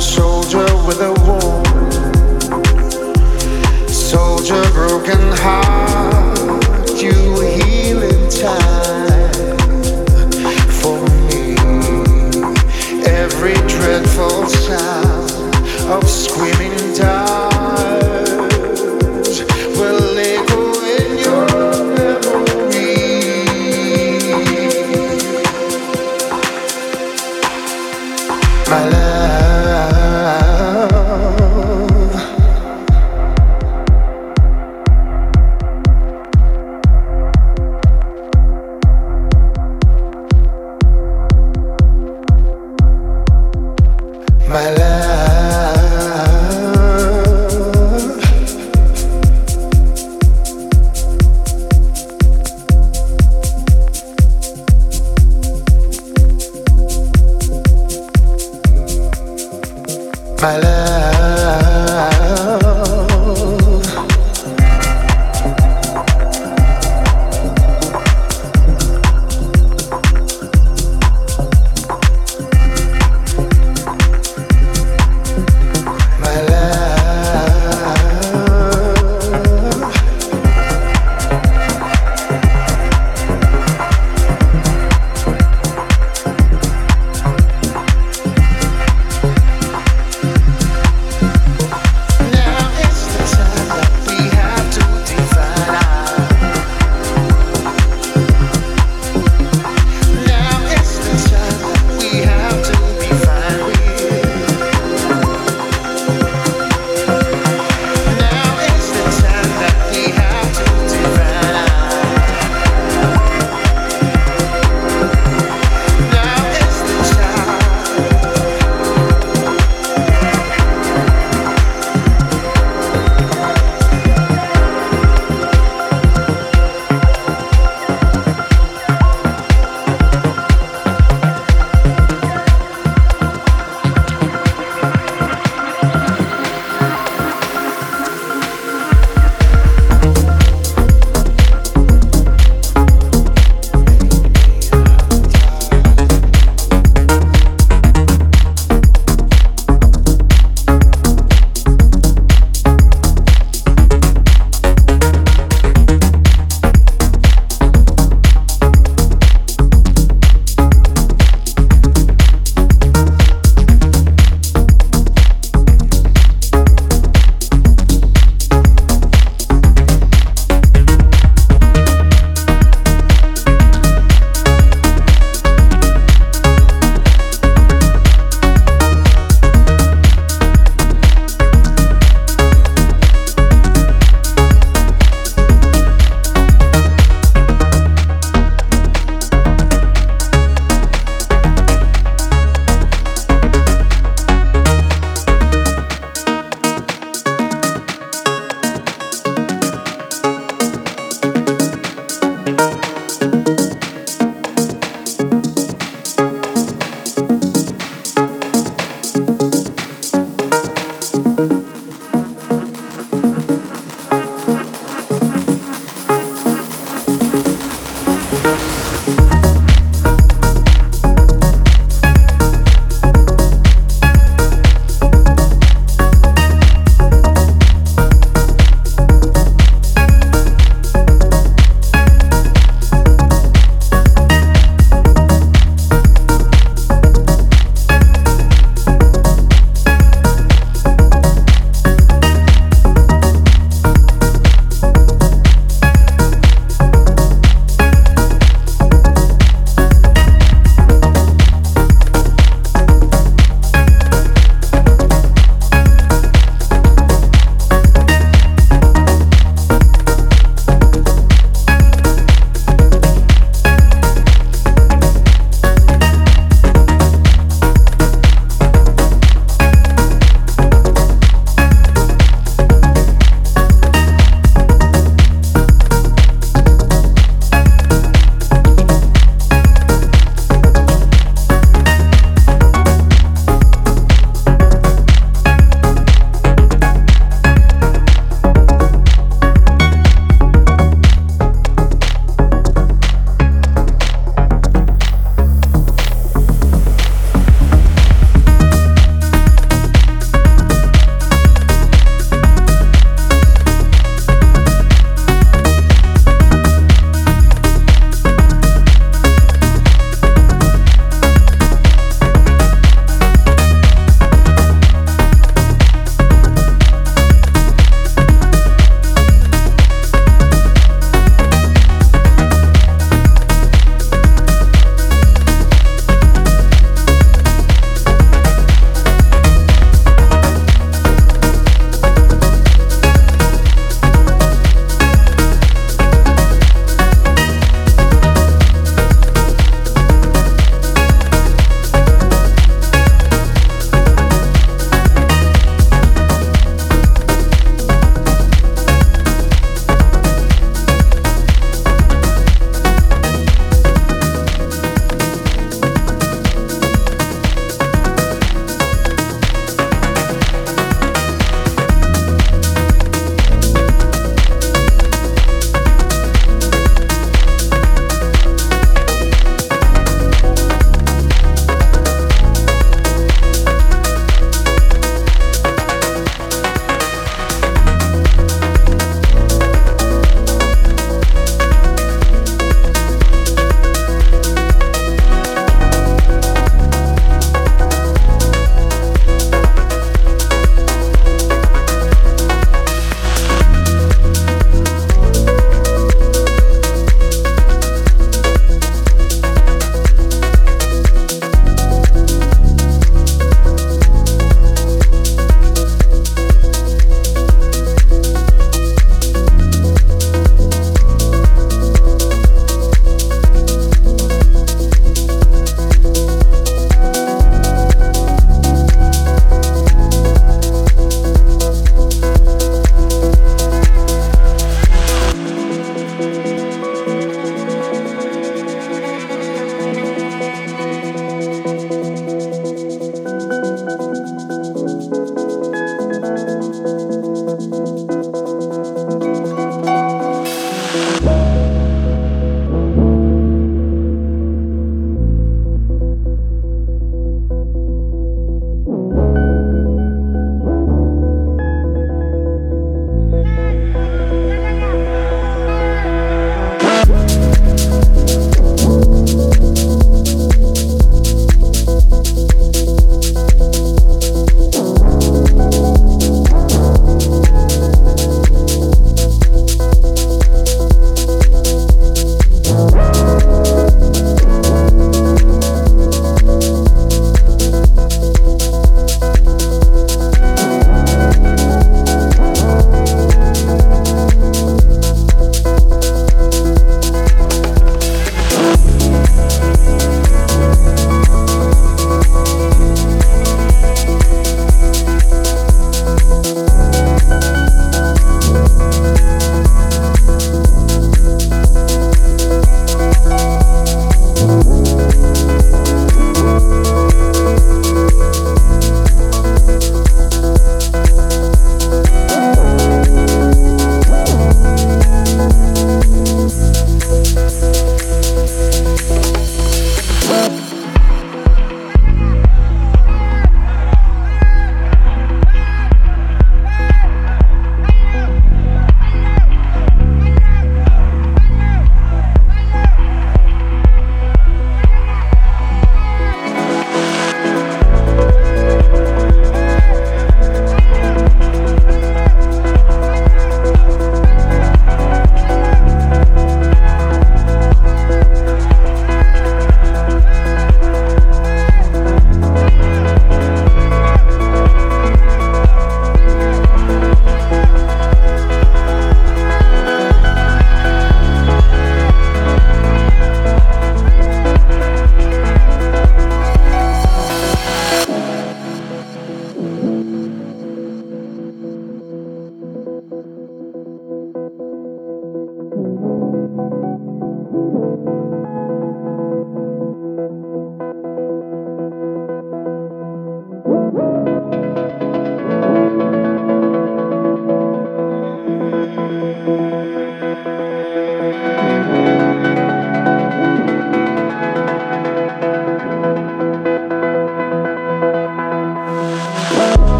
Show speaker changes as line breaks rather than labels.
soldier